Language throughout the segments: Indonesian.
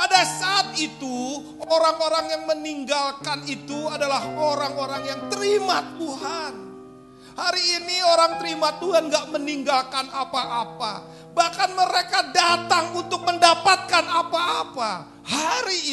Pada saat itu, orang-orang yang meninggalkan itu adalah orang-orang yang terima Tuhan. Hari ini orang terima Tuhan gak meninggalkan apa-apa. Bahkan mereka datang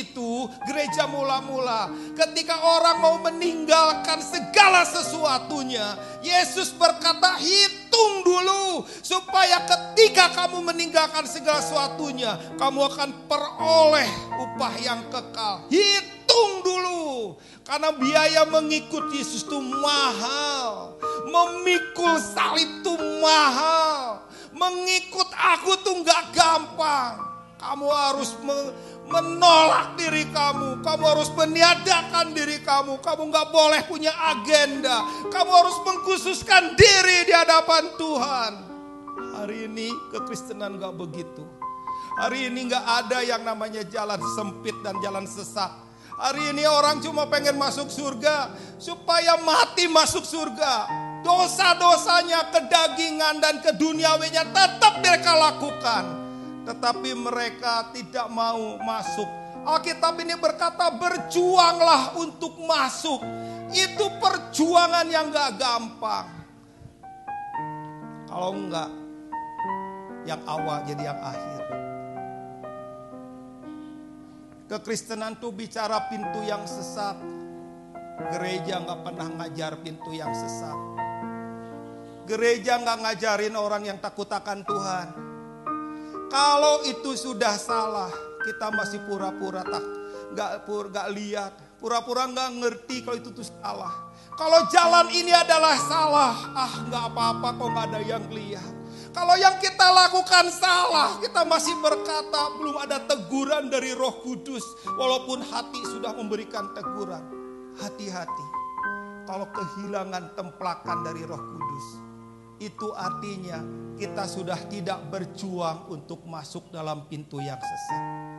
itu gereja mula-mula ketika orang mau meninggalkan segala sesuatunya. Yesus berkata hitung dulu supaya ketika kamu meninggalkan segala sesuatunya kamu akan peroleh upah yang kekal. Hitung dulu karena biaya mengikut Yesus itu mahal. Memikul salib itu mahal. Mengikut aku tuh nggak gampang. Kamu harus menolak diri kamu. Kamu harus meniadakan diri kamu. Kamu nggak boleh punya agenda. Kamu harus mengkhususkan diri di hadapan Tuhan. Hari ini kekristenan nggak begitu. Hari ini nggak ada yang namanya jalan sempit dan jalan sesat. Hari ini orang cuma pengen masuk surga supaya mati masuk surga. Dosa-dosanya, kedagingan dan keduniawinya tetap mereka lakukan tetapi mereka tidak mau masuk. Alkitab ini berkata berjuanglah untuk masuk. Itu perjuangan yang gak gampang. Kalau enggak, yang awal jadi yang akhir. Kekristenan tuh bicara pintu yang sesat. Gereja nggak pernah ngajar pintu yang sesat. Gereja nggak ngajarin orang yang takut akan Tuhan. Kalau itu sudah salah, kita masih pura-pura tak nggak pur nggak lihat, pura-pura nggak ngerti kalau itu tuh salah. Kalau jalan ini adalah salah, ah nggak apa-apa kok nggak ada yang lihat. Kalau yang kita lakukan salah, kita masih berkata belum ada teguran dari Roh Kudus, walaupun hati sudah memberikan teguran. Hati-hati, kalau kehilangan templakan dari Roh Kudus, itu artinya kita sudah tidak berjuang untuk masuk dalam pintu yang sesat.